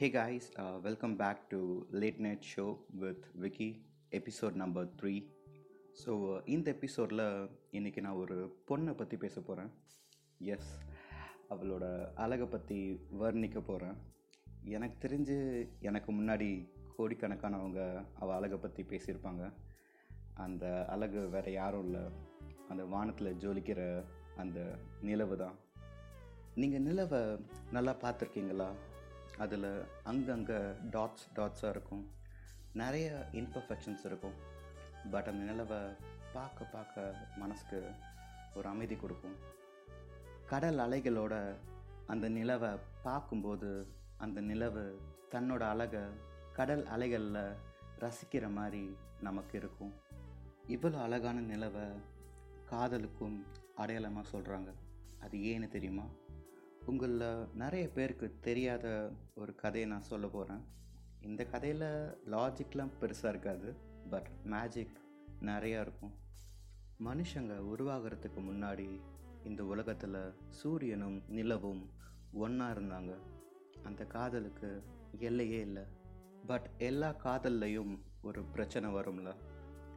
Hey guys, uh, welcome back to Late Night Show with Vicky, episode number three so uh, இந்த எபிசோடில் இன்றைக்கி நான் ஒரு பொண்ணை பற்றி பேச போகிறேன் எஸ் அவளோட அழகை பற்றி வர்ணிக்க போகிறேன் எனக்கு தெரிஞ்சு எனக்கு முன்னாடி கோடிக்கணக்கானவங்க அவள் அழகை பற்றி பேசியிருப்பாங்க. அந்த அழகு வேறு யாரும் இல்லை. அந்த வானத்தில் ஜொலிக்கிற அந்த நிலவு தான். நீங்கள் நிலவை நல்லா பார்த்துருக்கீங்களா? அதில் அங்கங்கே டாட்ஸ் டாட்ஸாக இருக்கும். நிறைய இன்பர்ஃபெக்ஷன்ஸ் இருக்கும். பட் அந்த நிலவை பார்க்க பார்க்க மனசுக்கு ஒரு அமைதி கொடுக்கும். கடல் அலைகளோட அந்த நிலவை பார்க்கும்போது அந்த நிலவு தன்னோட அழகை கடல் அலைகளில் ரசிக்கிற மாதிரி நமக்கு இருக்கும். இவ்வளோ அழகான நிலவை காதலுக்கும் அடையாளமாக சொல்கிறாங்க அது ஏன்னு தெரியுமா? உங்களில் நிறைய பேருக்கு தெரியாத ஒரு கதையை நான் சொல்ல போகிறேன் இந்த கதையில் லாஜிக்லாம் பெருசாக இருக்காது பட் மேஜிக் நிறையா இருக்கும். மனுஷங்க உருவாகிறதுக்கு முன்னாடி இந்த உலகத்தில் சூரியனும் நிலவும் ஒன்றா இருந்தாங்க. அந்த காதலுக்கு எல்லையே இல்லை. பட் எல்லா காதல்லையும் ஒரு பிரச்சனை வரும்ல.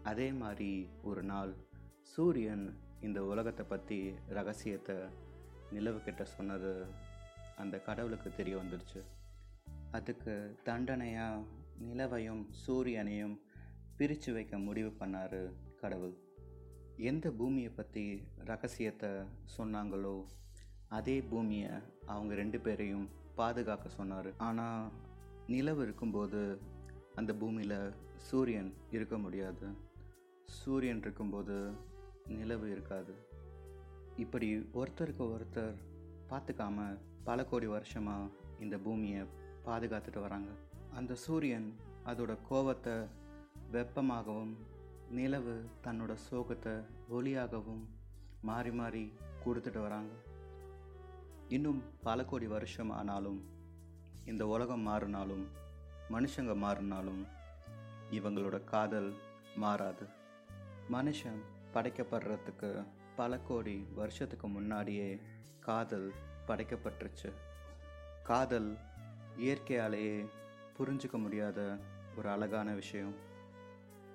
அதே மாதிரி ஒரு நாள் சூரியன் இந்த உலகத்தை பற்றி ரகசியத்தை நிலவுக்கிட்ட சொன்னது அந்த கடவுளுக்கு தெரிய வந்துடுச்சு அதுக்கு தண்டனையாக நிலவையும் சூரியனையும் பிரித்து வைக்க முடிவு பண்ணார் கடவுள். எந்த பூமியை பற்றி ரகசியத்தை சொன்னாங்களோ அதே பூமியை அவங்க ரெண்டு பேரையும் பாதுகாக்க சொன்னார். ஆனால் நிலவு இருக்கும்போது அந்த பூமியில் சூரியன் இருக்க முடியாது. சூரியன் இருக்கும்போது நிலவு இருக்காது. இப்படி ஒருத்தருக்கு ஒருத்தர் பார்த்துக்காம பல கோடி வருஷமாக இந்த பூமியை பாதுகாத்துட்டு வராங்க. அந்த சூரியன் அதோட கோபத்தை வெப்பமாகவும் நிலவு தன்னோட சோகத்தை ஒளியாகவும் மாறி மாறி கொடுத்துட்டு வராங்க. இன்னும் பல கோடி வருஷம் ஆனாலும் இந்த உலகம் மாறினாலும் மனுஷங்க மாறினாலும் இவங்களோட காதல் மாறாது. மனுஷன் படைக்கப்படுறதுக்கு பல கோடி வருஷத்துக்கு முன்னாடியே காதல் படைக்கப்பட்டுருச்சு. காதல் இயற்கையாலேயே புரிஞ்சுக்க முடியாத ஒரு அழகான விஷயம்.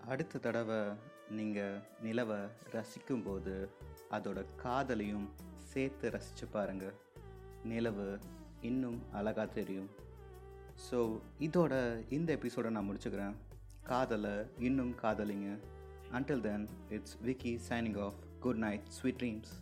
அடுத்த தடவை நீங்கள் நிலவை ரசிக்கும்போது அதோட காதலையும் சேர்த்து ரசித்து பாருங்கள் நிலவு இன்னும் அழகாக தெரியும். ஸோ இதோட இந்த எபிசோடை நான் முடிச்சுக்கிறேன். காதலை இன்னும் காதலிங்க. Until then it's Vicky signing off Good night, sweet dreams.